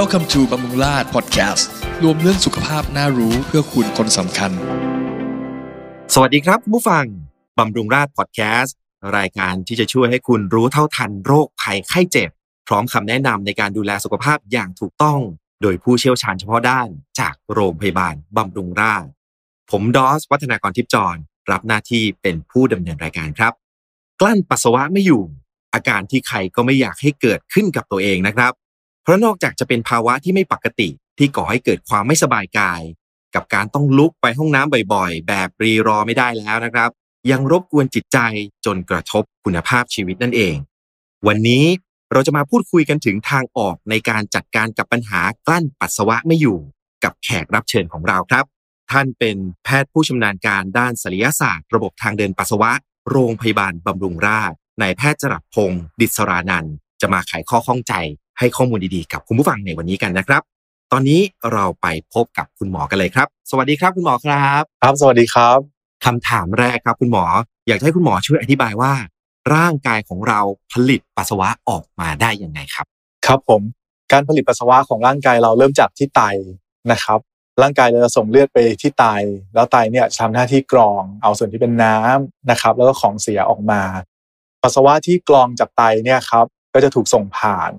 Welcome to บำรุงราช Podcast รวมเรื่องสุขภาพน่ารู้เพื่อคุณคนสำคัญ สวัสดีครับผู้ฟัง บำรุงราชพอดแคสต์รายการที่จะช่วยให้คุณรู้เท่าทันโรคภัยไข้เจ็บ พร้อมคำแนะนำในการดูแลสุขภาพอย่างถูกต้อง โดยผู้เชี่ยวชาญเฉพาะด้านจากโรงพยาบาลบำรุงราษฎร์ผมดอส วัฒนากรทิพย์จร รับหน้าที่เป็นผู้ดำเนินรายการครับ กลั้นปัสสาวะไม่อยู่ อาการที่ใครก็ไม่อยากให้เกิดขึ้นกับตัวเองนะครับ เพราะนอกจากจะเป็นภาวะที่ไม่ปกติที่ก่อให้เกิดความไม่สบายกาย กับการต้องลุกไปห้องน้ำบ่อยๆ แบบรีรอไม่ได้แล้วนะครับ ยังรบกวนจิตใจจนกระทบคุณภาพชีวิตนั่นเอง วันนี้เราจะมาพูดคุยกันถึงทางออกในการจัดการกับปัญหากลั้นปัสสาวะไม่อยู่ กับแขกรับเชิญของเราครับ ท่านเป็นแพทย์ผู้ชำนาญการด้านศัลยศาสตร์ ระบบทางเดินปัสสาวะ โรงพยาบาลบำรุงราษฎร์นายแพทย์จรัสพงศ์ดิศรานันจะมาไขข้อข้องใจ ให้ข้อมูลดีๆ กับคุณผู้ฟังในวันนี้กันนะครับ ตอนนี้เราไปพบกับคุณหมอกันเลยครับ สวัสดีครับคุณหมอครับ ครับ สวัสดีครับคำถามแรกครับคุณหมอ อยากให้คุณหมอช่วยอธิบายว่า ร่างกายของเราผลิตปัสสาวะออกมาได้ยังไงครับ ครับผม การผลิตปัสสาวะของร่างกายเราเริ่มจากที่ไตนะครับ ร่างกายเราจะส่งเลือดไปที่ไต แล้วไตเนี่ยทำหน้าที่กรอง เอาส่วนที่เป็นน้ำนะครับ แล้วก็ของเสียออกมา ปัสสาวะที่กรองจากไตเนี่ยครับ ก็จะถูกส่งผ่าน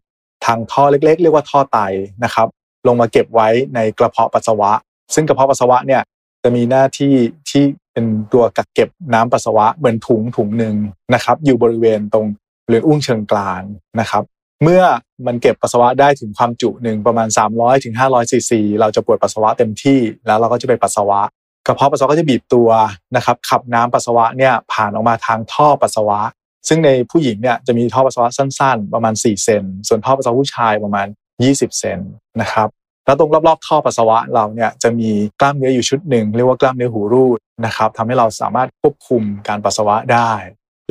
ทางท่อเล็กๆ เรียกว่าท่อไตนะครับ ลงมาเก็บไว้ในกระเพาะปัสสาวะ ซึ่งกระเพาะปัสสาวะเนี่ยจะมีหน้าที่ที่เป็นตัวกักเก็บน้ำปัสสาวะเหมือนถุงถุงหนึ่งนะครับ อยู่บริเวณตรงบริเวณอุ้งเชิงกรานนะครับ เมื่อมันเก็บปัสสาวะได้ถึงความจุหนึ่งประมาณ 300ถึง500ซีซีเราจะปวดปัสสาวะเต็มที่แล้วเราก็จะไปปัสสาวะกระเพาะปัสสาวะก็จะบีบตัวนะครับขับน้ำปัสสาวะเนี่ยผ่านออกมาทางท่อปัสสาวะ ซึ่งในผู้หญิงเนี่ยจะมีท่อปัสสาวะสั้น ๆ ประมาณ 4 เซน ส่วนท่อปัสสาวะผู้ชายประมาณ 20 เซนนะครับแล้วตรงรอบๆท่อปัสสาวะเราเนี่ยจะมีกล้ามเนื้ออยู่ชุดหนึ่งเรียกว่ากล้ามเนื้อหูรูดนะครับทำให้เราสามารถควบคุมการปัสสาวะได้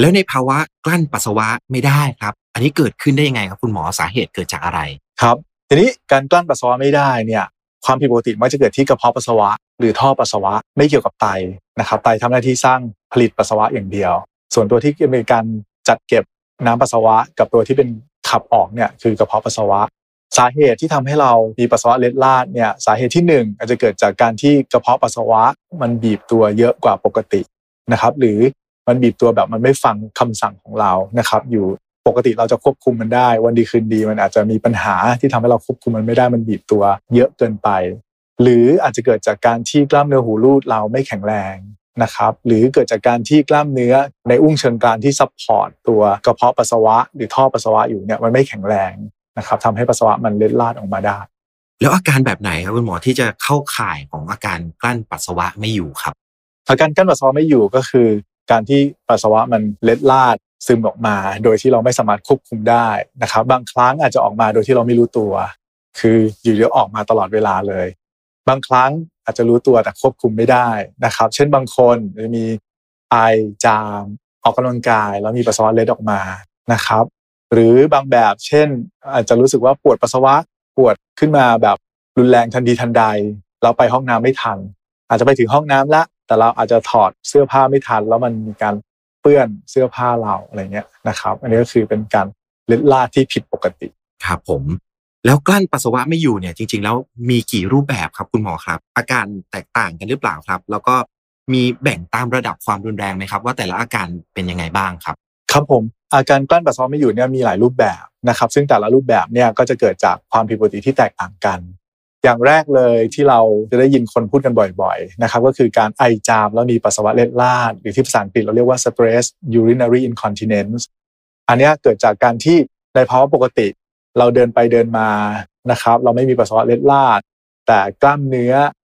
แล้วในภาวะกลั้นปัสสาวะไม่ได้ครับ อันนี้เกิดขึ้นได้ยังไงครับคุณหมอสาเหตุเกิดจากอะไรครับทีนี้การกลั้นปัสสาวะไม่ได้เนี่ยความผิดปกติมักจะเกิดที่กระเพาะปัสสาวะ หรือท่อปัสสาวะไม่เกี่ยวกับไตนะครับไตทำหน้าที่สร้างผลิตปัสสาวะอย่างเดียว ส่วนตัวที่เป็นการจัดเก็บน้ำปัสสาวะ กับตัวที่เป็นขับออกเนี่ยคือกระเพาะปัสสาวะ สาเหตุที่ทำให้เรามีปัสสาวะเล็ดลาดเนี่ยสาเหตุที่หนึ่งอาจจะเกิดจากการที่กระเพาะปัสสาวะมันบีบตัวเยอะกว่าปกตินะครับ หรือมันบีบตัวแบบมันไม่ฟังคำสั่งของเรานะครับ อยู่ปกติเราจะควบคุมมันได้ วันดีคืนดีมันอาจจะมีปัญหาที่ทำให้เราควบคุมมันไม่ได้มันบีบตัวเยอะเกินไป หรืออาจจะเกิดจากการที่กล้ามเนื้อหูรูดเราไม่แข็งแรง นะครับหรือเกิดจากการที่กล้ามเนื้อในอุ้งเชิงกรานที่ support ตัวกระเพาะปัสสาวะ หรือท่อปัสสาวะอยู่เนี่ยมันไม่แข็งแรงนะครับทำให้ปัสสาวะมันเล็ดลาดออกมาได้ แล้วอาการแบบไหนครับคุณหมอที่จะเข้าข่ายของอาการกลั้นปัสสาวะไม่อยู่ครับ อาการกั้นปัสสาวะไม่อยู่ก็คือ การที่ปัสสาวะมันเล็ดลาดซึมออกมา โดยที่เราไม่สามารถควบคุมได้นะครับ บางครั้งอาจจะออกมาโดยที่เราไม่รู้ตัว คืออยู่เดียวออกมาตลอดเวลาเลย บางครั้ง อาจจะรู้ตัวแต่ควบคุมไม่ได้นะครับ เช่นบางคนจะมีไอจามออกกำลังกาย แล้วมีปัสสาวะเล็ดออกมานะครับ หรือบางแบบเช่น อาจจะรู้สึกว่าปวดปัสสาวะปวดขึ้นมาแบบรุนแรงทันทีทันใด เราไปห้องน้ำไม่ทัน อาจจะไปถึงห้องน้ำละ แต่เราอาจจะถอดเสื้อผ้าไม่ทัน แล้วมันมีการเปื้อนเสื้อผ้าเราอะไรเงี้ยนะครับ อันนี้ก็คือเป็นการเล็ดลาดที่ผิดปกติครับผม แล้วกลั้นปัสสาวะไม่อยู่เนี่ยจริง ๆ แล้วมีกี่รูปแบบครับคุณหมอครับ อาการแตกต่างกันหรือเปล่าครับ แล้วก็มีแบ่งตามระดับความรุนแรงไหมครับ ว่าแต่ละอาการเป็นยังไงบ้างครับ ครับผมอาการกลั้นปัสสาวะไม่อยู่เนี่ยมีหลายรูปแบบนะครับ ซึ่งแต่ละรูปแบบเนี่ยก็จะเกิดจากความผิดปกติที่แตกต่างกัน อย่างแรกเลยที่เราจะได้ยินคนพูดกันบ่อยๆนะครับก็คือการไอจามแล้วมีปัสสาวะเล็ดลาดหรือที่ภาษาอังกฤษเราเรียกว่า stress urinary incontinence อันนี้เกิดจากการที่ในภาวะปกติ เราเดินไปเดินมานะครับ เราไม่มีปัสสาวะเล็ดลาด แต่กล้ามเนื้อ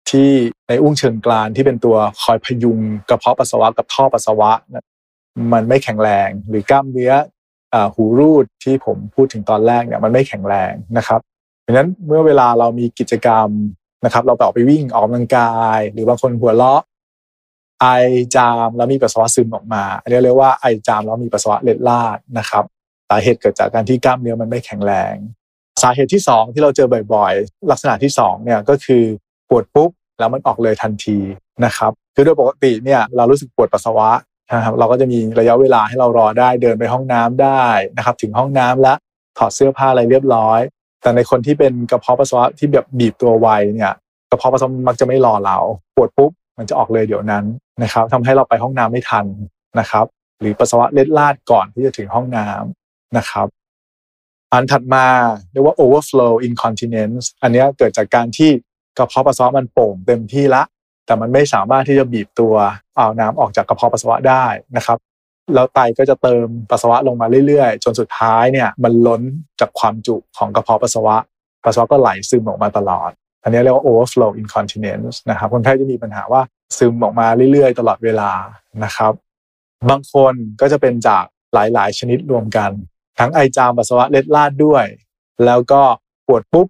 ที่ในอุ้งเชิงกรานที่เป็นตัวคอยพยุงกระเพาะปัสสาวะกับท่อปัสสาวะ มันไม่แข็งแรง หรือกล้ามเนื้อหูรูดที่ผมพูดถึงตอนแรกเนี่ยมันไม่แข็งแรงนะครับดังนั้นเมื่อเวลาเรามีกิจกรรมนะครับ เราไปออกไปวิ่งออกกำลังกาย หรือบางคนหัวเราะไอจามแล้วมีปัสสาวะซึมออกมาอันนี้เรียกว่าไอจามแล้วมีปัสสาวะเล็ดลาดนะครับ สาเหตุเกิดจากการที่กล้ามเนื้อมันไม่แข็งแรง สาเหตุที่ 2 ที่เราเจอบ่อยๆ ลักษณะที่2เนี่ยก็คือปวดปุ๊บแล้วมันออกเลยทันทีนะครับคือโดยปกติเนี่ยเรารู้สึกปวดปัสสาวะนะครับเราก็จะมีระยะเวลาให้เรารอได้เดินไปห้องน้ำได้นะครับถึงห้องน้ำแล้วถอดเสื้อผ้าอะไรเรียบร้อย แต่ในคนที่เป็นกระเพาะปัสสาวะที่แบบบีบตัวไวเนี่ยกระเพาะปัสสาวะมักจะไม่รอเราปวดปุ๊บมันจะออกเลยเดี๋ยวนั้นนะครับทำให้เราไปห้องน้ำไม่ทันนะครับหรือปัสสาวะเล็ดลาดก่อนที่จะถึงห้องน้ำ นะครับ อันถัดมาเรียกว่า overflow incontinence อันนี้เกิดจากการที่กระเพาะปัสสาวะมันโป่งเต็มที่ละ แต่มันไม่สามารถที่จะบีบตัวเอาน้ำออกจากกระเพาะปัสสาวะได้นะครับแล้วไตก็จะเติมปัสสาวะลงมาเรื่อยๆ จนสุดท้ายเนี่ยมันล้นจากความจุของกระเพาะปัสสาวะ ปัสสาวะก็ไหลซึมออกมาตลอด อันนี้เรียกว่า overflow incontinence นะครับคนไข้จะมีปัญหาว่าซึมออกมาเรื่อยๆ ตลอดเวลานะครับ บางคนก็จะเป็นจากหลายๆ ชนิดรวมกัน ทั้งไอจามปัสสาวะเล็ดลาดด้วย แล้วก็ปวดปุ๊บ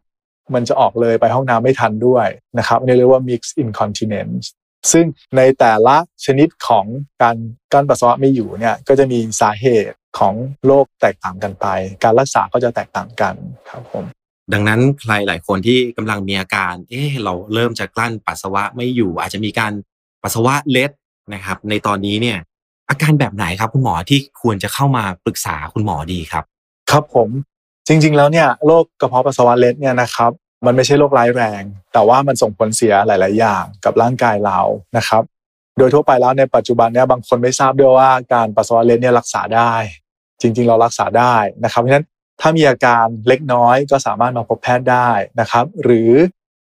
มันจะออกเลยไปห้องน้ำไม่ทันด้วยนะครับอันนี้เรียกว่า mixed incontinence ซึ่งในแต่ละชนิดของการกั้นปัสสาวะไม่อยู่เนี่ยก็จะมีสาเหตุของโรคแตกต่างกันไป การรักษาก็จะแตกต่างกันครับผมดังนั้นใครหลายคนที่กำลังมีอาการ เอ๊ะเราเริ่มจะกลั้นปัสสาวะไม่อยู่ อาจจะมีการปัสสาวะเล็ดนะครับ ในตอนนี้เนี่ย อาการแบบไหนครับคุณหมอที่ควรจะเข้ามาปรึกษาคุณหมอดีครับ ครับผมจริง ๆ แล้วเนี่ยโรคกระเพาะปัสสาวะเล็ดเนี่ยนะครับมันไม่ใช่โรคร้ายแรง แต่ว่ามันส่งผลเสียหลาย ๆ อย่างกับร่างกายเรานะครับ โดยทั่วไปแล้วในปัจจุบันเนี่ยบางคนไม่ทราบด้วยว่าการปัสสาวะเล็ดเนี่ยรักษาได้ จริง ๆ เรารักษาได้นะครับเพราะฉะนั้นถ้ามีอาการเล็กน้อยก็สามารถมาพบแพทย์ได้นะครับ หรือ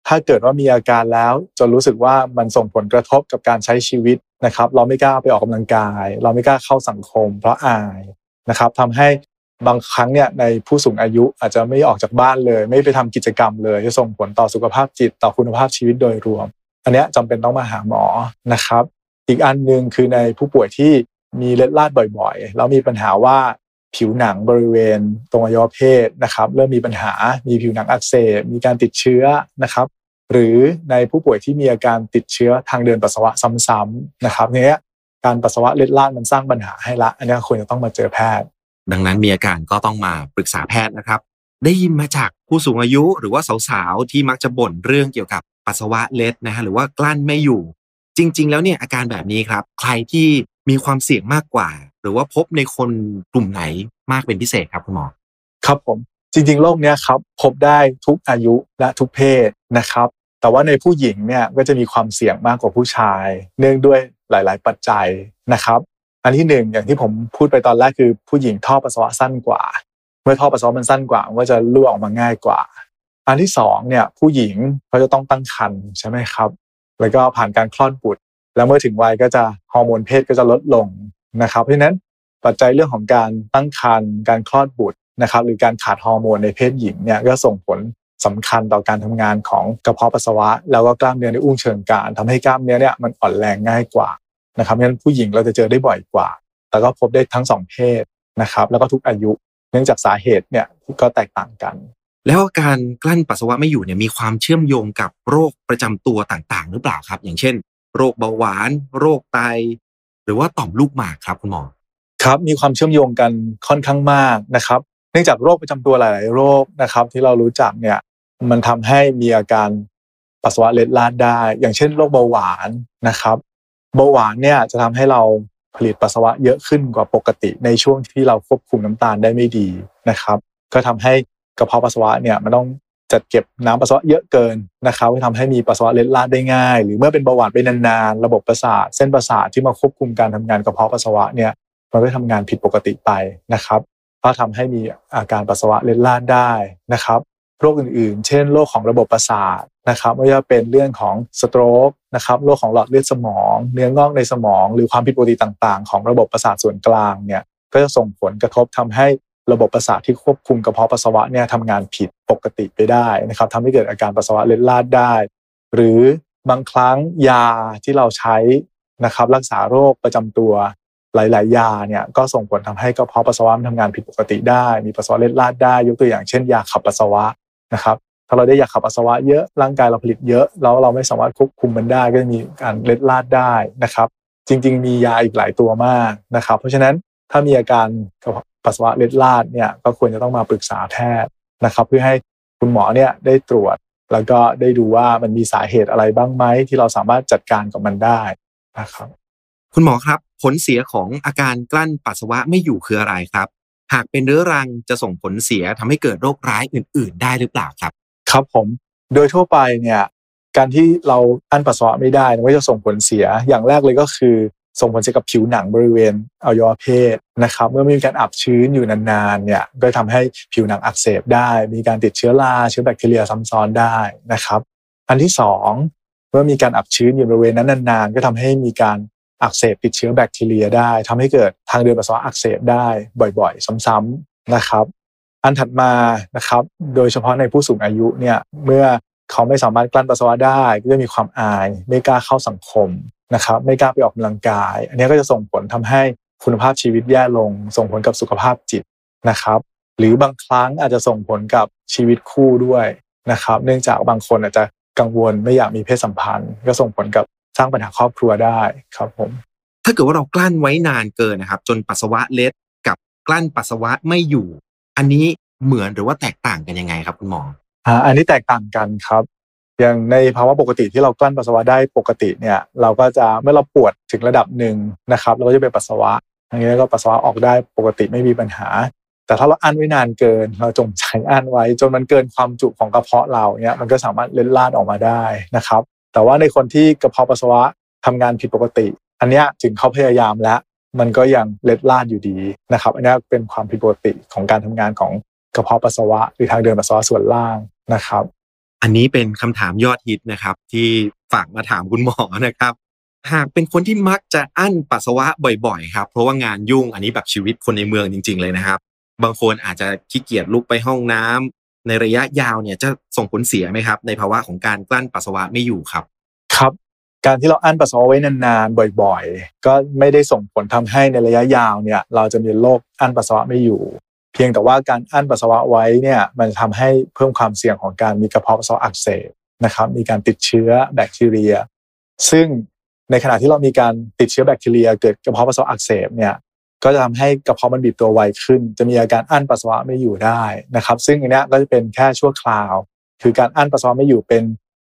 ถ้าเกิดว่ามีอาการแล้วจนรู้สึกว่ามันส่งผลกระทบกับการใช้ชีวิตนะครับ เราไม่กล้าไปออกกำลังกาย เราไม่กล้าเข้าสังคม เพราะอายนะครับทำให้บางครั้งเนี่ยในผู้สูงอายุอาจจะไม่ออกจากบ้านเลย ไม่ไปทำกิจกรรมเลยจะส่งผลต่อสุขภาพจิตต่อคุณภาพชีวิตโดยรวม อันนี้จำเป็นต้องมาหาหมอนะครับ อีกอันหนึ่งคือในผู้ป่วยที่มีเล็ดลาดบ่อยๆ แล้วมีปัญหาว่าผิวหนังบริเวณ ตรงอวัยวะเพศนะครับ เริ่มมีปัญหามีผิวหนังอักเสบมีการติดเชื้อนะครับ หรือในผู้ป่วยที่มีอาการติดเชื้อทางเดินปัสสาวะซ้ำๆนะครับเนี้ยการปัสสาวะเล็ดลาดมันสร้างปัญหาให้ละอันนี้ควรจะต้องมาเจอแพทย์ ดังนั้นมีอาการก็ต้องมาปรึกษาแพทย์นะครับ ได้ยินมาจากผู้สูงอายุหรือว่าสาวๆที่มักจะบ่นเรื่องเกี่ยวกับปัสสาวะเล็ดนะฮะหรือว่ากลั้นไม่อยู่ จริง ๆ แล้วเนี่ยอาการแบบนี้ครับ ใครที่มีความเสี่ยงมากกว่า หรือว่าพบในคนกลุ่มไหนมากเป็นพิเศษครับคุณหมอครับผมจริงๆโรคเนี้ยครับพบได้ทุกอายุและทุกเพศนะครับ แต่ว่าในผู้หญิงเนี่ยก็จะมีความเสี่ยงมากกว่าผู้ชาย เนื่องด้วยหลาย ๆ ปัจจัยนะครับ อันที่หนึ่งอย่างที่ผมพูดไปตอนแรกคือผู้หญิงท่อปัสสาวะสั้นกว่า เมื่อท่อปัสสาวะมันสั้นกว่ามันก็จะรั่วออกมาง่ายกว่า อันที่สองเนี่ยผู้หญิงเขาจะต้องตั้งครรภ์ใช่ไหมครับ แล้วก็ผ่านการคลอดบุตร แล้วเมื่อถึงวัยก็จะฮอร์โมนเพศก็จะลดลงนะครับ เพราะฉะนั้นปัจจัยเรื่องของการตั้งครรภ์การคลอดบุตรนะครับหรือการขาดฮอร์โมนในเพศหญิงเนี่ยก็ส่งผล สำคัญต่อการทำงานของกระเพาะปัสสาวะ แล้วก็กล้ามเนื้อในอุ้งเชิงกรานทำให้กล้ามเนื้อเนี่ยมันอ่อนแรงง่ายกว่านะครับเพราะฉะนั้นผู้หญิงเราจะเจอได้บ่อยกว่า แต่ก็พบได้ทั้งสองเพศนะครับแล้วก็ทุกอายุ เนื่องจากสาเหตุเนี่ยก็แตกต่างกัน แล้วอาการกลั้นปัสสาวะไม่อยู่เนี่ยมีความเชื่อมโยงกับโรคประจำตัวต่างๆ หรือเปล่าครับ อย่างเช่น โรคเบาหวาน โรคไต หรือว่าต่อมลูกหมากครับคุณหมอครับมีความเชื่อมโยงกันค่อนข้างมากนะครับ เนื่องจากโรคประจำตัวหลาย ๆ โรคนะครับที่เรารู้จักเนี่ย มันทำให้มีอาการปัสสาวะเล็ดลาดได้ อย่างเช่นโรคเบาหวานนะครับเบาหวานเนี่ยจะทำให้เราผลิตปัสสาวะเยอะขึ้นกว่าปกติในช่วงที่เราควบคุมน้ำตาลได้ไม่ดีนะครับ ก็ทำให้กระเพาะปัสสาวะเนี่ยมันต้องจัดเก็บน้ำปัสสาวะเยอะเกินนะครับก็ทำให้มีปัสสาวะเล็ดลาดได้ง่าย หรือเมื่อเป็นเบาหวานไปนานๆระบบประสาทเส้นประสาทที่มาควบคุมการทำงานกระเพาะปัสสาวะเนี่ยมันก็ทำงานผิดปกติไปนะครับก็ทำให้มีอาการปัสสาวะเล็ดลาดได้นะครับ โรคอื่นๆ เช่นโรคของระบบประสาทนะครับไม่ว่าเป็นเรื่องของสโตรกนะครับโรคของหลอดเลือดสมอง เนื้องอกในสมอง หรือความผิดปกติต่างๆ ของระบบประสาทส่วนกลางเนี่ยก็จะส่งผลกระทบทำให้ระบบประสาทที่ควบคุมกระเพาะปัสสาวะเนี่ยทำงานผิดปกติไปได้นะครับทำให้เกิดอาการปัสสาวะเล็ดลาดได้ หรือบางครั้งยาที่เราใช้นะครับรักษาโรคประจำตัวหลาย ๆ ยาเนี่ยก็ส่งผลทำให้กระเพาะปัสสาวะทำงานผิดปกติได้ มีปัสสาวะเล็ดลาดได้ ยกตัวอย่างเช่นยาขับปัสสาวะ นะครับถ้าเราได้ยาขับปัสสาวะเยอะร่างกายเราผลิตเยอะแล้วเราไม่สามารถควบคุมมันได้ ก็จะมีการเล็ดลาดได้นะครับ จริง ๆ มียาอีกหลายตัวมากนะครับ เพราะฉะนั้นถ้ามีอาการปัสสาวะเล็ดลาดเนี่ยก็ควรจะต้องมาปรึกษาแพทย์นะครับ เพื่อให้คุณหมอเนี่ยได้ตรวจ แล้วก็ได้ดูว่ามันมีสาเหตุอะไรบ้างไหมที่เราสามารถจัดการกับมันได้นะครับ คุณหมอครับ ผลเสียของอาการกลั้นปัสสาวะไม่อยู่คืออะไรครับ หากเป็นเรื้อรังจะส่งผลเสียทำให้เกิดโรคร้ายอื่น ๆ ได้หรือเปล่าครับ ครับผมโดยทั่วไปเนี่ยการที่เราอั้นปัสสาวะไม่ได้มันก็จะส่งผลเสียอย่างแรกเลยก็คือ ส่งผลเสียกับผิวหนังบริเวณอวัยวะเพศนะครับเมื่อมีการอับชื้นอยู่นานๆเนี่ยก็ทำให้ผิวหนังอักเสบได้ มีการติดเชื้อราเชื้อแบคทีเรียซ้ำซ้อนได้นะครับ อันที่สองเมื่อมีการอับชื้นอยู่บริเวณนั้นนานๆ ก็ทำให้มีการ อักเสบติดเชื้อแบคทีเรียได้ทำให้เกิดทางเดินปัสสาวะอักเสบได้บ่อยๆ ซ้ำๆนะครับ อันถัดมานะครับ โดยเฉพาะในผู้สูงอายุเนี่ยเมื่อเขาไม่สามารถกลั้นปัสสาวะได้ก็จะมีความอาย ไม่กล้าเข้าสังคมนะครับไม่กล้าไปออกกำลังกาย อันนี้ก็จะส่งผลทำให้คุณภาพชีวิตแย่ลง ส่งผลกับสุขภาพจิตนะครับ หรือบางครั้งอาจจะส่งผลกับชีวิตคู่ด้วยนะครับ เนื่องจากบางคนอาจจะกังวลไม่อยากมีเพศสัมพันธ์ ก็ส่งผลกับ สร้างปัญหาครอบครัวได้ครับผม ถ้าเกิดว่าเรากลั้นไว้นานเกินนะครับ จนปัสสาวะเล็ดกับกลั้นปัสสาวะไม่อยู่ อันนี้เหมือนหรือว่าแตกต่างกันยังไงครับคุณหมออ่าอันนี้แตกต่างกันครับอย่างในภาวะปกติที่เรากลั้นปัสสาวะได้ปกติเนี่ยเราก็จะเมื่อเราปวดถึงระดับหนึ่งนะครับเราก็จะไปปัสสาวะอย่างนี้ก็ปัสสาวะออกได้ปกติไม่มีปัญหา แต่ถ้าเราอั้นไว้นานเกิน เราจงใจอั้นไว้ จนมันเกินความจุของกระเพาะเราเนี่ยมันก็สามารถเล็ดลาดออกมาได้นะครับ แต่ว่าในคนที่กระเพาะปัสสาวะทำงานผิดปกติ อันเนี้ยถึงเขาพยายามแล้ว มันก็ยังเล็ดลาดอยู่ดีนะครับ อันนี้เป็นความผิดปกติของการทำงานของกระเพาะปัสสาวะหรือทางเดินปัสสาวะส่วนล่างนะครับ อันนี้เป็นคำถามยอดฮิตนะครับ ที่ฝากมาถามคุณหมอนะครับ หากเป็นคนที่มักจะอั้นปัสสาวะบ่อยๆครับ เพราะว่างานยุ่งอันนี้แบบชีวิตคนในเมืองจริง ๆ เลยนะครับ บางคนอาจจะขี้เกียจลุกไปห้องน้ำ ในระยะยาวเนี่ยจะส่งผลเสียไหมครับ ในภาวะของการกลั้นปัสสาวะไม่อยู่ครับ ครับ การที่เราอั้นปัสสาวะไว้นานๆบ่อยๆ ก็ไม่ได้ส่งผลทำให้ในระยะยาวเนี่ยเราจะมีโรคอั้นปัสสาวะไม่อยู่ เพียงแต่ว่าการอั้นปัสสาวะไว้เนี่ยมันทำให้เพิ่มความเสี่ยงของการมีกระเพาะปัสสาวะอักเสบนะครับมีการติดเชื้อแบคทีเรีย ซึ่งในขณะที่เรามีการติดเชื้อแบคทีเรีย เกิดกระเพาะปัสสาวะอักเสบเนี่ย ก็จะทำให้กระเพาะมันบีบตัวไวขึ้น จะมีอาการอั้นปัสสาวะไม่อยู่ได้นะครับ ซึ่งอันนี้ก็จะเป็นแค่ชั่วคราว คือการอั้นปัสสาวะไม่อยู่เป็น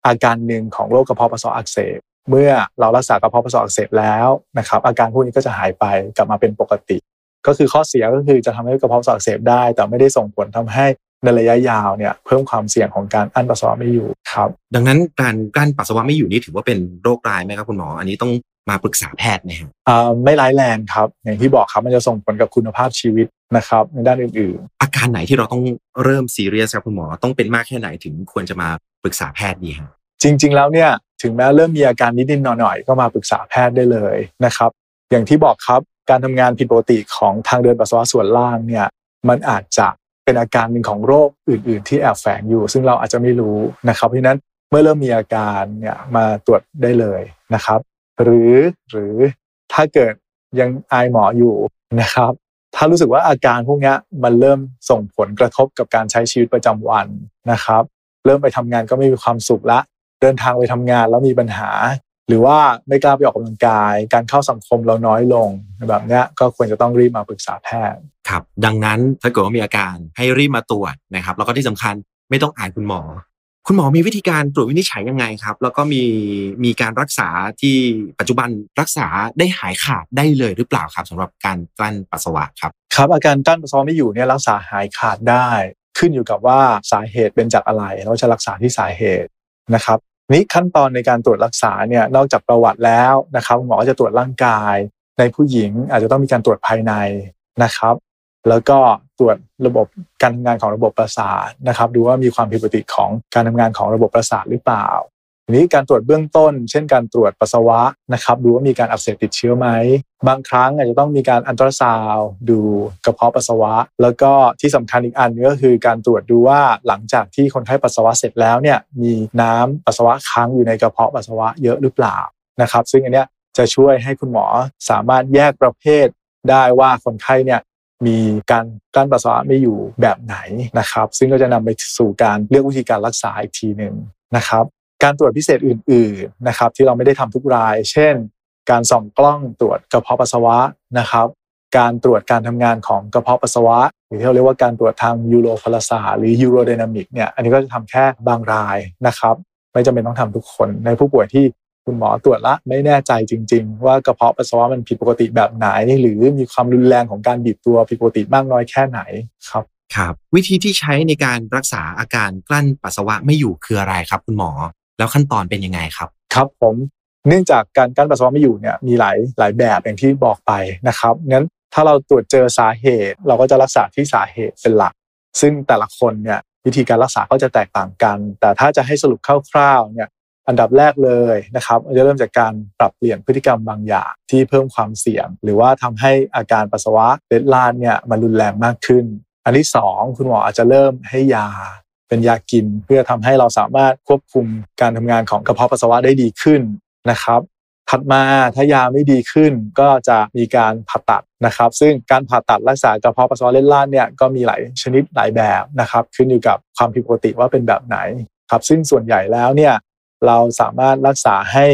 อาการหนึ่งของโรคกระเพาะปัสสาวะอักเสบเมื่อเรารักษากระเพาะปัสสาวะอักเสบแล้วนะครับ อาการพวกนี้ก็จะหายไปกลับมาเป็นปกติ ก็คือข้อเสียก็คือจะทำให้กระเพาะปัสสาวะอักเสบได้ แต่ไม่ได้ส่งผลทำให้ในระยะยาวเนี่ยเพิ่มความเสี่ยงของการอั้นปัสสาวะไม่อยู่ครับ ดังนั้นการกั้นปัสสาวะไม่อยู่นี่ถือว่าเป็นโรคร้ายไหมครับคุณหมอ อันนี้ต้อง มาปรึกษาแพทย์ไหมครับอ่าไม่ร้ายแรงครับ อย่างที่บอกครับมันจะส่งผลกับคุณภาพชีวิตนะครับในด้านอื่นอาการไหนที่เราต้องเริ่มซีเรียสครับคุณหมอต้องเป็นมากแค่ไหนถึงควรจะมาปรึกษาแพทย์ดีครับๆจริง ๆ แล้วเนี่ยถึงแม้เริ่มมีอาการนิดๆหน่อยๆก็มาปรึกษาแพทย์ได้เลยนะครับ อย่างที่บอกครับการทำงานผิดปกติของทางเดินปัสสาวะส่วนล่างเนี่ยมันอาจจะเป็นอาการหนึ่งของโรคอื่น ๆ ที่แอบแฝงอยู่ ซึ่งเราอาจจะไม่รู้นะครับเพราะฉะนั้นเมื่อเริ่มมีอาการเนี่ยมาตรวจได้เลยนะครับ หรือหรือถ้าเกิดยังอายหมออยู่นะครับ ถ้ารู้สึกว่าอาการพวกนี้มันเริ่มส่งผลกระทบกับการใช้ชีวิตประจำวันนะครับ เริ่มไปทำงานก็ไม่มีความสุขละ เดินทางไปทำงานแล้วมีปัญหา หรือว่าไม่กล้าไปออกกำลังกาย การเข้าสังคมเราน้อยลงแบบนี้ก็ควรจะต้องรีบมาปรึกษาแพทย์ครับดังนั้นถ้าเกิดว่ามีอาการให้รีบมาตรวจนะครับแล้วก็ที่สำคัญไม่ต้องอ่านคุณหมอ คุณหมอมีวิธีการตรวจวินิจฉัยยังไงครับ แล้วก็มีมีการรักษาที่ปัจจุบันรักษาได้หายขาดได้เลยหรือเปล่าครับสำหรับการกลั้นปัสสาวะครับครับ อาการกลั้นปัสสาวะไม่อยู่เนี่ยรักษาหายขาดได้ ขึ้นอยู่กับว่าสาเหตุเป็นจากอะไรเราจะรักษาที่สาเหตุนะครับนี้ขั้นตอนในการตรวจรักษาเนี่ยนอกจากประวัติแล้วนะครับหมอจะตรวจร่างกาย ในผู้หญิงอาจจะต้องมีการตรวจภายในนะครับ แล้วก็ตรวจระบบการทำงานของระบบประสาทนะครับ ดูว่ามีความผิดปกติของการทำงานของระบบประสาทหรือเปล่าทีนี้การตรวจเบื้องต้น เช่นการตรวจปัสสาวะนะครับ ดูว่ามีการอักเสบติดเชื้อไหม บางครั้งอาจจะต้องมีการอันตราซาวดูกระเพาะปัสสาวะ แล้วก็ที่สำคัญอีกอันนึงก็คือการตรวจดูว่าหลังจากที่คนไข้ปัสสาวะเสร็จแล้วเนี่ยมีน้ำปัสสาวะค้างอยู่ในกระเพาะปัสสาวะเยอะหรือเปล่านะครับ ซึ่งอันเนี้ยจะช่วยให้คุณหมอสามารถแยกประเภทได้ว่าคนไข้เนี่ย มีการกลั้นปัสสาวะไม่อยู่แบบไหนนะครับ ซึ่งก็จะนำไปสู่การเลือกวิธีการรักษาอีกทีหนึ่งนะครับการตรวจพิเศษอื่นๆนะครับที่เราไม่ได้ทำทุกราย เช่น การส่องกล้องตรวจกระเพาะปัสสาวะนะครับ การตรวจการทำงานของกระเพาะปัสสาวะ หรือที่เราเรียกว่าการตรวจทางยูโรพลาสาหรือยูโรไดนามิกเนี่ยอันนี้ก็จะทำแค่บางรายนะครับ ไม่จำเป็นต้องทำทุกคนในผู้ป่วยที่ คุณหมอตรวจละไม่แน่ใจจริง ๆ ว่ากระเพาะปัสสาวะมันผิดปกติแบบไหน หรือมีความรุนแรงของการบีบตัวผิดปกติมากน้อยแค่ไหนครับครับวิธีที่ใช้ในการรักษาอาการกลั้นปัสสาวะไม่อยู่คืออะไรครับ คุณหมอ แล้วขั้นตอนเป็นยังไงครับ ครับผมเนื่องจากการกั้นปัสสาวะไม่อยู่เนี่ยมีหลายหลายแบบอย่างที่บอกไปนะครับงั้นถ้าเราตรวจเจอสาเหตุ เราก็จะรักษาที่สาเหตุเป็นหลัก ซึ่งแต่ละคนเนี่ยวิธีการรักษาก็จะแตกต่างกัน แต่ถ้าจะให้สรุปคร่าวๆเนี่ย อันดับแรกเลยนะครับจะเริ่มจากการปรับเปลี่ยนพฤติกรรมบางอย่าง ที่เพิ่มความเสี่ยง หรือว่าทำให้อาการปัสสาวะเล็ดลาดเนี่ยมันรุนแรงมากขึ้น อันที่สองคุณหมออาจจะเริ่มให้ยาเป็นยากิน เพื่อทำให้เราสามารถควบคุมการทำงานของกระเพาะปัสสาวะได้ดีขึ้นนะครับถัดมาถ้ายาไม่ดีขึ้นก็จะมีการผ่าตัดนะครับ ซึ่งการผ่าตัดรักษากระเพาะปัสสาวะเล็ดลาดเนี่ยก็มีหลายชนิดหลายแบบนะครับ ขึ้นอยู่กับความผิดปกติว่าเป็นแบบไหนครับซึ่งส่วนใหญ่แล้วเนี่ย เราสามารถรักษาให้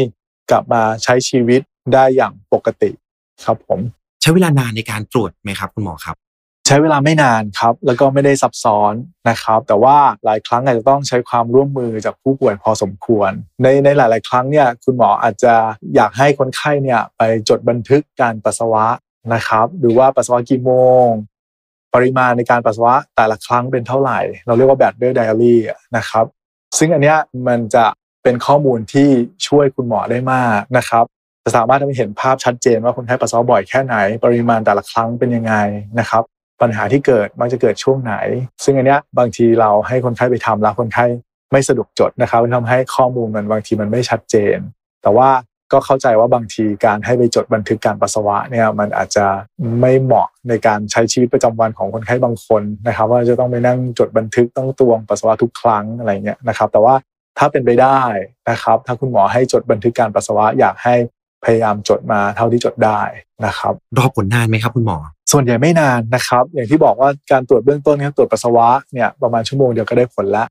กลับมาใช้ชีวิตได้อย่างปกติครับผมใช้เวลานานในการตรวจไหมครับคุณหมอครับ ใช้เวลาไม่นานครับ แล้วก็ไม่ได้ซับซ้อนนะครับ แต่ว่าหลายครั้งอาจจะต้องใช้ความร่วมมือจากผู้ป่วยพอสมควร ในในหลาย ๆ ครั้งเนี่ยคุณหมออาจจะอยากให้คนไข้เนี่ยไปจดบันทึกการปัสสาวะนะครับหรือว่าปัสสาวะกี่โมง ปริมาณในการปัสสาวะแต่ละครั้งเป็นเท่าไหร่ เราเรียกว่าแบดเดอร์ไดอารี่นะครับซึ่งอันเนี้ยมันจะ เป็นข้อมูลที่ช่วยคุณหมอได้มากนะครับจะสามารถทำให้เห็นภาพชัดเจนว่าคนไข้ปัสสาวะบ่อยแค่ไหน ปริมาณแต่ละครั้งเป็นยังไงนะครับ ปัญหาที่เกิดมักจะเกิดช่วงไหน ซึ่งอันเนี้ยบางทีเราให้คนไข้ไปทำแล้วคนไข้ไม่สะดวกจดนะครับทำให้ข้อมูลมันบางทีมันไม่ชัดเจน แต่ว่าก็เข้าใจว่าบางทีการให้ไปจดบันทึกการปัสสาวะเนี่ยมันอาจจะไม่เหมาะในการใช้ชีวิตประจำวันของคนไข้บางคนนะครับ ว่าจะต้องไปนั่งจดบันทึกต้องตวงปัสสาวะทุกครั้งอะไรเงี้ยนะครับ แต่ว่า ถ้าเป็นไปได้นะครับ ถ้าคุณหมอให้จดบันทึกการปัสสาวะอยากให้พยายามจดมาเท่าที่จดได้นะครับ รอผลนานไหมครับคุณหมอ ส่วนใหญ่ไม่นานนะครับ อย่างที่บอกว่าการตรวจเบื้องต้นเนี่ยตรวจปัสสาวะเนี่ยประมาณชั่วโมงเดียวก็ได้ผลแล้ว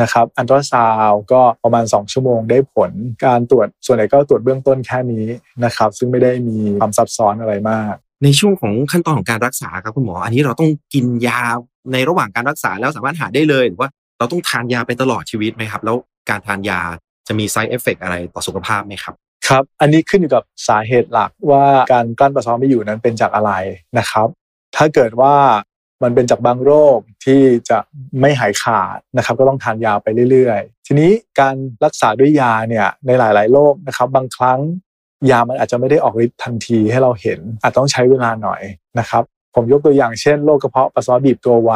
นะครับ อันตราซาวก็ประมาณ 2 ชั่วโมงได้ผล การตรวจส่วนใหญ่ก็ตรวจเบื้องต้นแค่นี้นะครับ ซึ่งไม่ได้มีความซับซ้อนอะไรมาก ในช่วงของขั้นตอนของการรักษาครับคุณหมอ อันนี้เราต้องกินยาในระหว่างการรักษาแล้วสามารถหาได้เลยหรือว่าเราต้องทานยาไปตลอดชีวิตไหมครับ แล้ว การทานยาจะมี side effect อะไรต่อสุขภาพไหมครับครับ อันนี้ขึ้นอยู่กับสาเหตุหลักว่าการกลั้นปัสสาวะไม่อยู่นั้นเป็นจากอะไรนะครับ ถ้าเกิดว่ามันเป็นจากบางโรคที่จะไม่หายขาดนะครับ ก็ต้องทานยาไปเรื่อยๆ ทีนี้การรักษาด้วยยาเนี่ยในหลาย ๆ โรคนะครับ บางครั้งยามันอาจจะไม่ได้ออกฤทธิ์ทันทีให้เราเห็น อาจต้องใช้เวลาหน่อยนะครับ ผมยกตัวอย่างเช่นโรคกระเพาะปัสสาวะบีบตัวไว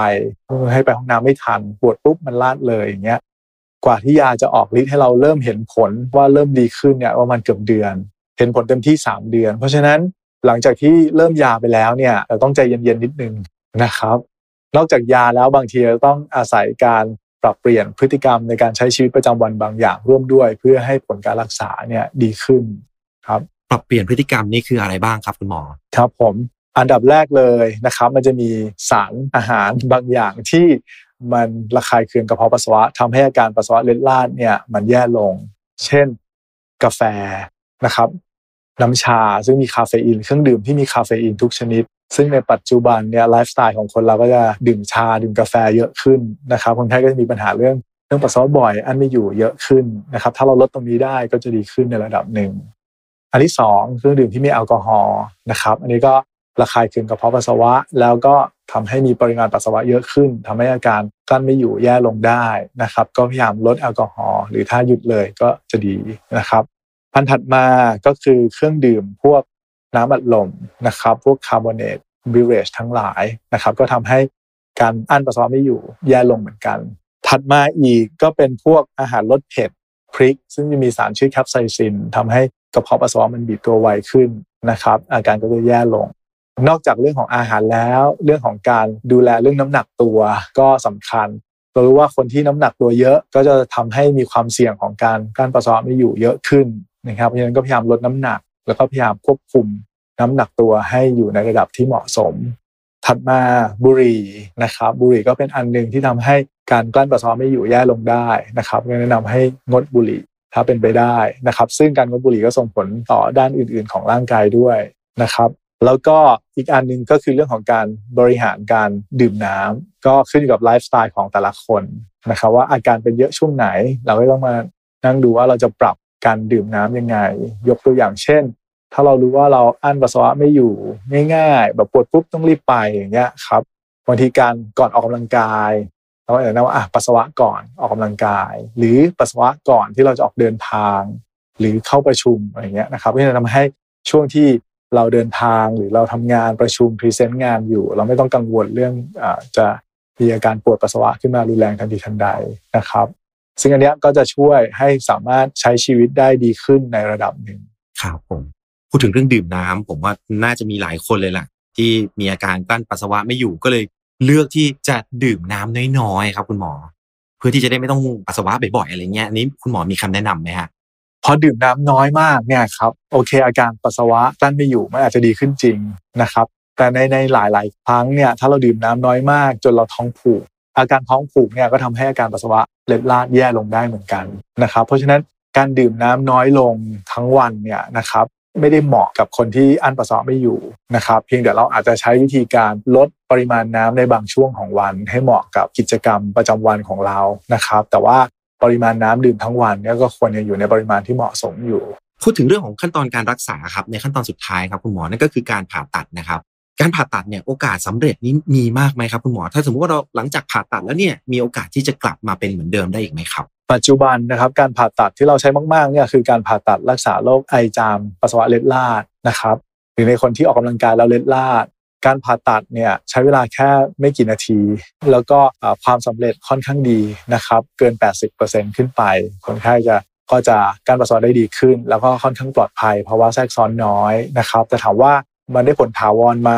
ให้ไปห้องน้ำไม่ทันปวดปุ๊บมันลาดเลยอย่างเงี้ย กว่าที่ยาจะออกฤทธิ์ให้เราเริ่มเห็นผลว่าเริ่มดีขึ้นเนี่ยประมาณเกือบเดือน เห็นผลเต็มที่ 3 เดือน เพราะฉะนั้นหลังจากที่เริ่มยาไปแล้วเนี่ยเราต้องใจเย็นๆนิดนึงนะครับ นอกจากยาแล้วบางทีเราต้องอาศัยการปรับเปลี่ยนพฤติกรรมในการใช้ชีวิตประจำวันบางอย่างร่วมด้วย เพื่อให้ผลการรักษาเนี่ยดีขึ้นครับปรับเปลี่ยนพฤติกรรมนี่คืออะไรบ้างครับคุณหมอครับผมอันดับแรกเลยนะครับ มันจะมีสารอาหารบางอย่างที่ มันระคายเคืองกระเพาะปัสสาวะทำให้อาการปัสสาวะเล็ดลาดเนี่ยมันแย่ลง เช่น กาแฟนะครับน้ำชาซึ่งมีคาเฟอีนเครื่องดื่มที่มีคาเฟอีนทุกชนิด ซึ่งในปัจจุบันเนี่ยไลฟ์สไตล์ของคนเราก็จะดื่มชาดื่มกาแฟเยอะขึ้นนะครับคนไข้ก็จะมีปัญหาเรื่องเรื่องปัสสาวะบ่อย กลั้นไม่อยู่เยอะขึ้นนะครับ ถ้าเราลดตรงนี้ได้ก็จะดีขึ้นในระดับหนึ่ง อันที่สองเครื่องดื่มที่มีแอลกอฮอล์นะครับ อันนี้ก็ ระคายเคืองกระเพาะปัสสาวะ แล้วก็ทำให้มีปริมาณปัสสาวะเยอะขึ้นทำให้อาการกลั้นไม่อยู่แย่ลงได้นะครับ ก็พยายามลดแอลกอฮอล์หรือถ้าหยุดเลยก็จะดีนะครับอันถัดมาก็คือเครื่องดื่มพวกน้ำอัดลมนะครับ พวกคาร์บอเนตบิเรชทั้งหลายนะครับ ก็ทำให้การอั้นปัสสาวะไม่อยู่แย่ลงเหมือนกัน ถัดมาอีกก็เป็นพวกอาหารรสเผ็ดพริก ซึ่งจะมีสารชื่อแคปไซซินทำให้กระเพาะปัสสาวะมันบีบตัวไวขึ้นนะครับ อาการก็จะแย่ลง นอกจากเรื่องของอาหารแล้ว เรื่องของการดูแลเรื่องน้ำหนักตัวก็สำคัญเรารู้ว่าคนที่น้ำหนักตัวเยอะก็จะทำให้มีความเสี่ยงของการการปัสสาวะไม่อยู่เยอะขึ้นนะครับเพราะฉะนั้นก็พยายามลดน้ำหนัก แล้วก็พยายามควบคุมน้ำหนักตัวให้อยู่ในระดับที่เหมาะสม ถัดมาบุหรี่นะครับ บุหรี่ก็เป็นอันหนึ่งที่ทำให้การกลั้นปัสสาวะไม่อยู่แย่ลงได้นะครับแนะนำให้งดบุหรี่ถ้าเป็นไปได้นะครับ ซึ่งการงดบุหรี่ก็ส่งผลต่อด้านอื่น ๆ ของร่างกายด้วยนะครับ แล้วก็อีกอันหนึ่งก็คือเรื่องของการบริหารการดื่มน้ำก็ขึ้นอยู่กับไลฟ์สไตล์ของแต่ละคนนะครับว่าอาการเป็นเยอะช่วงไหน เราก็ต้องมานั่งดูว่าเราจะปรับการดื่มน้ำยังไง ยกตัวอย่างเช่น ถ้าเรารู้ว่าเราอั้นปัสสาวะไม่อยู่ง่ายๆ แบบปวดปุ๊บต้องรีบไปอย่างเงี้ยครับบางทีการก่อนออกกำลังกายเราอาจจะนะว่าอะปัสสาวะก่อนออกกำลังกาย หรือปัสสาวะก่อนที่เราจะออกเดินทาง หรือเข้าประชุมอะไรเงี้ยนะครับเพื่จะทำให้ช่วงที่ เราเดินทางหรือเราทำงานประชุมพรีเซนต์งานอยู่ เราไม่ต้องกังวลเรื่องอจะมีอาการปวดปัสสาวะขึ้นมารุนแรงทันทีทันใดนะครับ ซึ่งอันนี้ก็จะช่วยให้สามารถใช้ชีวิตได้ดีขึ้นในระดับหนึ่งครับผมพูดถึงเรื่องดื่มน้ำผมว่าน่าจะมีหลายคนเลยแหละที่มีอาการกั้นปัสสาวะไม่อยู่ก็เลยเลือกที่จะดื่มน้ำน้อยๆครับ คุณหมอ เพื่อที่จะได้ไม่ต้องปัสสาวะบ่อยๆอะไรเงี้ยนี้คุณหมอมีคำแนะนํำไหมฮะ พอดื่มน้ำน้อยมากเนี่ยครับโอเค อาการปัสสาวะกลั้นไม่อยู่มันอาจจะดีขึ้นจริงนะครับแต่ในในหลาย ๆ ครั้งเนี่ยถ้าเราดื่มน้ำน้อยมาก จนเราท้องผูก อาการท้องผูกเนี่ยก็ทำให้อาการปัสสาวะเล็ดลาดแย่ลงได้เหมือนกันนะครับเพราะฉะนั้นการดื่มน้ำน้อยลงทั้งวันเนี่ยนะครับไม่ได้เหมาะกับคนที่อั้นปัสสาวะไม่อยู่นะครับ เพียงแต่เราอาจจะใช้วิธีการลดปริมาณน้ำในบางช่วงของวัน ให้เหมาะกับกิจกรรมประจำวันของเรานะครับ แต่ว่า ปริมาณน้ำดื่มทั้งวันเนี่ยก็ควรจะอยู่ในปริมาณที่เหมาะสมอยู่ พูดถึงเรื่องของขั้นตอนการรักษาครับในขั้นตอนสุดท้ายครับคุณหมอนั่นก็คือการผ่าตัดนะครับ การผ่าตัดเนี่ยโอกาสสาเร็จนี้มีมากไหมครับคุณหมอ ถ้าสมมติว่าเราหลังจากผ่าตัดแล้วเนี่ยมีโอกาสที่จะกลับมาเป็นเหมือนเดิมได้อีกไหมครับปัจจุบันนะครับการผ่าตัดที่เราใช้มากๆเนี่ยคือการผ่าตัดรักษาโรคไอจามปัสสาวะเล็ดลาดนะครับหรือในคนที่ออกกำลังกายแล้วเล็ดลาด การผ่าตัดเนี่ยใช้เวลาแค่ไม่กี่นาที แล้วก็ความสำเร็จค่อนข้างดีนะครับ เกิน 80%ขึ้นไป คนไข้จะก็จะการปัสสาวะได้ดีขึ้น แล้วก็ค่อนข้างปลอดภัย เพราะว่าแทรกซ้อนน้อยนะครับ แต่ถามว่ามันได้ผลถาวรไหม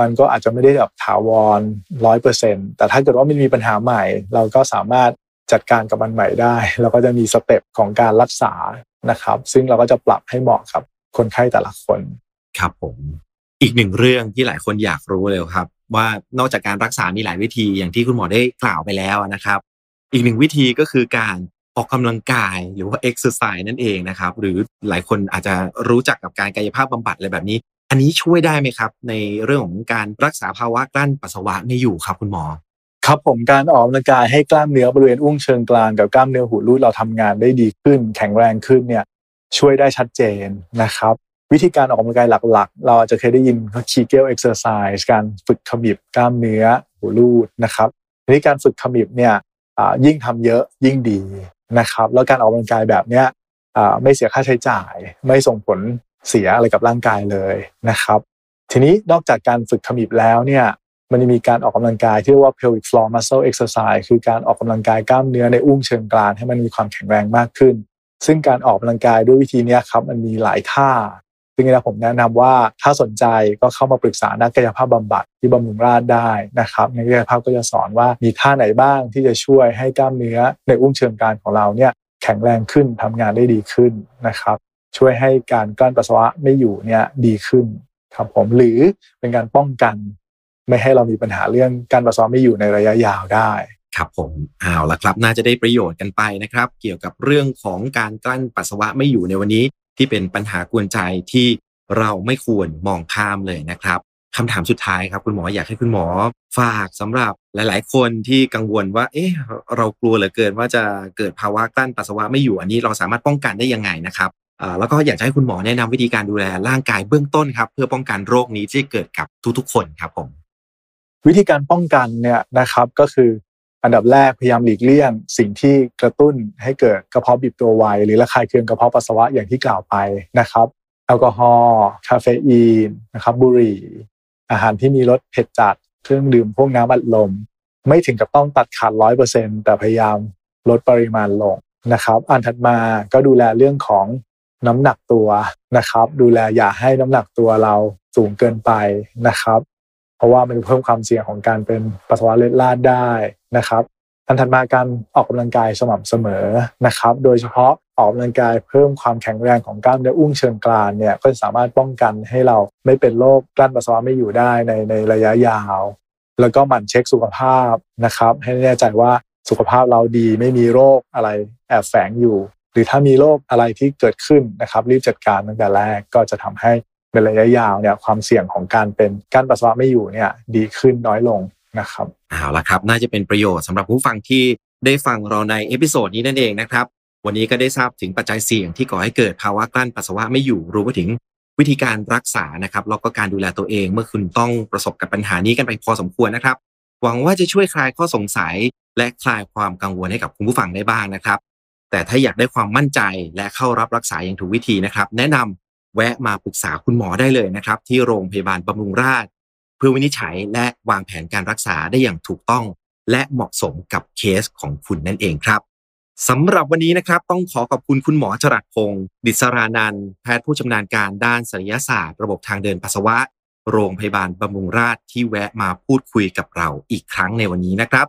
มันก็อาจจะไม่ได้แบบถาวรร้อยเปอร์เซ็นต์แต่ถ้าเกิดว่ามันมีปัญหาใหม่ เราก็สามารถจัดการกับมันใหม่ได้เราก็จะมี step ของการรักษานะครับ ซึ่งเราก็จะปรับให้เหมาะกับคนไข้แต่ละคน ครับผม อีกหนึ่งเรื่องที่หลายคนอยากรู้เลยครับ ว่านอกจากการรักษามีหลายวิธีอย่างที่คุณหมอได้กล่าวไปแล้วนะครับ อีกหนึ่งวิธีก็คือการออกกำลังกายหรือว่าเอ็กซ์ไซส์นั่นเองนะครับ หรือหลายคนอาจจะรู้จักกับการกายภาพบำบัดอะไรแบบนี้ อันนี้ช่วยได้ไหมครับ ในเรื่องของการรักษาภาวะกลั้นปัสสาวะไม่อยู่ครับคุณหมอ ครับผมการออกกำลังกายให้กล้ามเนื้อบริเวณอุ้งเชิงกรานกับกล้ามเนื้อหูรูดเราทำงานได้ดีขึ้น แข็งแรงขึ้นเนี่ยช่วยได้ชัดเจนนะครับ วิธีการออกกำลังกายหลักๆ เราอาจจะเคยได้ยิน Kegel exercise การฝึกขมิบกล้ามเนื้อหูรูดนะครับทีนี้การฝึกขมิบเนี่ยยิ่งทำเยอะยิ่งดีนะครับ แล้วการออกกำลังกายแบบเนี้ยไม่เสียค่าใช้จ่าย ไม่ส่งผลเสียอะไรกับร่างกายเลยนะครับ ทีนี้นอกจากการฝึกขมิบแล้วเนี่ยมันจะมีการออกกำลังกายที่เรียกว่า pelvic floor muscle exercise คือการออกกำลังกายกล้ามเนื้อในอุ้งเชิงกรานให้มันมีความแข็งแรงมากขึ้น ซึ่งการออกกำลังกายด้วยวิธีนี้ครับมันมีหลายท่า ซึ่งนะผมแนะนำว่าถ้าสนใจก็เข้ามาปรึกษานักกายภาพบำบัดที่บำรุงราษฎร์ได้นะครับนักกายภาพก็จะสอนว่ามีท่าไหนบ้างที่จะช่วยให้กล้ามเนื้อในอุ้งเชิงกรานของเราเนี่ยแข็งแรงขึ้นทำงานได้ดีขึ้นนะครับ ช่วยให้การกลั้นปัสสาวะไม่อยู่เนี่ยดีขึ้นครับผมหรือเป็นการป้องกันไม่ให้เรามีปัญหาเรื่องการปัสสาวะไม่อยู่ในระยะยาวได้ครับผมเอาละครับ น่าจะได้ประโยชน์กันไปนะครับ เกี่ยวกับเรื่องของการกลั้นปัสสาวะไม่อยู่ในวันนี้ ที่เป็นปัญหากวนใจที่เราไม่ควรมองข้ามเลยนะครับคำถามสุดท้ายครับคุณหมออยากให้คุณหมอฝากสำหรับหลาย ๆ คนที่กังวลว่า เอ๊ะเรากลัวเหลือเกินว่าจะเกิดภาวะกลั้นปัสสาวะไม่อยู่อันนี้เราสามารถป้องกันได้ยังไงนะครับแล้วก็อยากให้คุณหมอแนะนำวิธีการดูแลร่างกายเบื้องต้นครับ เพื่อป้องกันโรคนี้ที่เกิดกับทุกๆ คนครับผมวิธีการป้องกันเนี่ยนะครับก็คือ อันดับแรกพยายามหลีกเลี่ยง สิ่งที่กระตุ้นให้เกิดกระเพาะบิดตัวไว หรือระคายเคืองกระเพาะปัสสาวะอย่างที่กล่าวไปนะครับแอลกอฮอล์คาเฟอีนนะครับบุหรี่ อาหารที่มีรสเผ็ดจัด เครื่องดื่มพวกน้ำอัดลม ไม่ถึงกับต้องตัดขาดร้อยเปอร์เซ็นแต่พยายามลดปริมาณลงนะครับ อันถัดมาก็ดูแลเรื่องของน้ำหนักตัวนะครับ ดูแลอย่าให้น้ำหนักตัวเราสูงเกินไปนะครับ เพราะว่ามันเพิ่มความเสี่ยงของการเป็นปัสสาวะเล็ดลาดได้ นะครับอันถัดมาการออกกำลังกายสม่ำเสมอนะครับ โดยเฉพาะออกกำลังกายเพิ่มความแข็งแรงของกล้ามเนื้ออุ้งเชิงกรานเนี่ยก็สามารถป้องกันให้เราไม่เป็นโรคกลั้นปัสสาวะไม่อยู่ได้ในในระยะยาว แล้วก็หมั่นเช็คสุขภาพนะครับ ให้แน่ใจว่าสุขภาพเราดีไม่มีโรคอะไรแอบแฝงอยู่ หรือถ้ามีโรคอะไรที่เกิดขึ้นนะครับ รีบจัดการตั้งแต่แรกก็จะทำให้ในระยะยาวเนี่ยความเสี่ยงของการเป็นการปัสสาวะไม่อยู่เนี่ยดีขึ้นน้อยลง นะครับเอาละครับ น่าจะเป็นประโยชน์สำหรับผู้ฟังที่ได้ฟังเราใน episode นี้นั่นเองนะครับ วันนี้ก็ได้ทราบถึงปัจจัยเสี่ยงที่ก่อให้เกิดภาวะกลั้นปัสสาวะไม่อยู่รวมไปถึงวิธีการรักษานะครับแล้วก็การดูแลตัวเองเมื่อคุณต้องประสบกับปัญหานี้กันไปพอสมควรนะครับ หวังว่าจะช่วยคลายข้อสงสัย และคลายความกังวลให้กับคุณผู้ฟังได้บ้างนะครับ แต่ถ้าอยากได้ความมั่นใจและเข้ารับรักษาอย่างถูกวิธีนะครับ แนะนำแวะมาปรึกษาคุณหมอได้เลยนะครับ ที่โรงพยาบาลบำรุงราษฎร์ พื่อวินิจฉัยและวางแผนการรักษาได้อย่างถูกต้อง และเหมาะสมกับเคสของคุณนั่นเองครับสำหรับวันนี้นะครับต้องขอขอบคุณคุณหมอจรัสพงศ์ดิษรานันท์แพทย์ผู้ชำนาญการด้านศัลยศาสตร์ ระบบทางเดินปัสสาวะ โรงพยาบาลบำรุงราษฎร์ที่แวะมาพูดคุยกับเราอีกครั้งในวันนี้นะครับ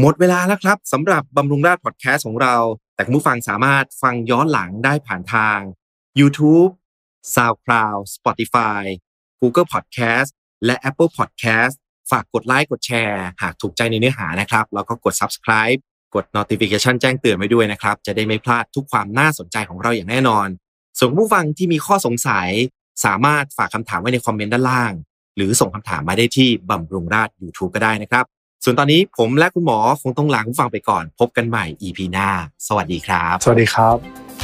หมดเวลาแล้วครับสำหรับบำรุงราษฎร์พอดแคสต์ของเรา แต่คุณผู้ฟังสามารถฟังย้อนหลังได้ผ่านทาง YouTube SoundCloud Spotify Google Podcast และ Apple Podcast ฝากกดไลค์กดแชร์ หากถูกใจในเนื้อหานะครับ แล้วก็กด Subscribe กด notification แจ้งเตือนไว้ด้วยนะครับ จะได้ไม่พลาดทุกความน่าสนใจของเราอย่างแน่นอน ส่วนผู้ฟังที่มีข้อสงสัย สามารถฝากคำถามไว้ในคอมเมนต์ด้านล่าง หรือส่งคำถามมาได้ที่บำรุงราช YouTube ก็ได้นะครับ ส่วนตอนนี้ผมและคุณหมอคงต้องลาคุณฟังไปก่อน พบกันใหม่ EP หน้า สวัสดีครับ สวัสดีครับ